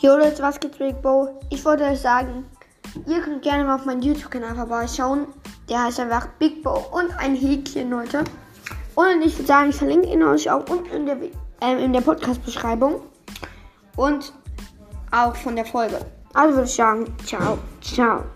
Jo Leute, was geht's Big Bo? Ich wollte euch sagen, ihr könnt gerne mal auf meinen YouTube-Kanal vorbeischauen. Der heißt einfach Big Bo und ein Häkchen, Leute. Und ich würde sagen, ich verlinke ihn euch auch unten in der, ähm, in der Podcast-Beschreibung. Und auch von der Folge. Also würde ich sagen, ciao, ciao.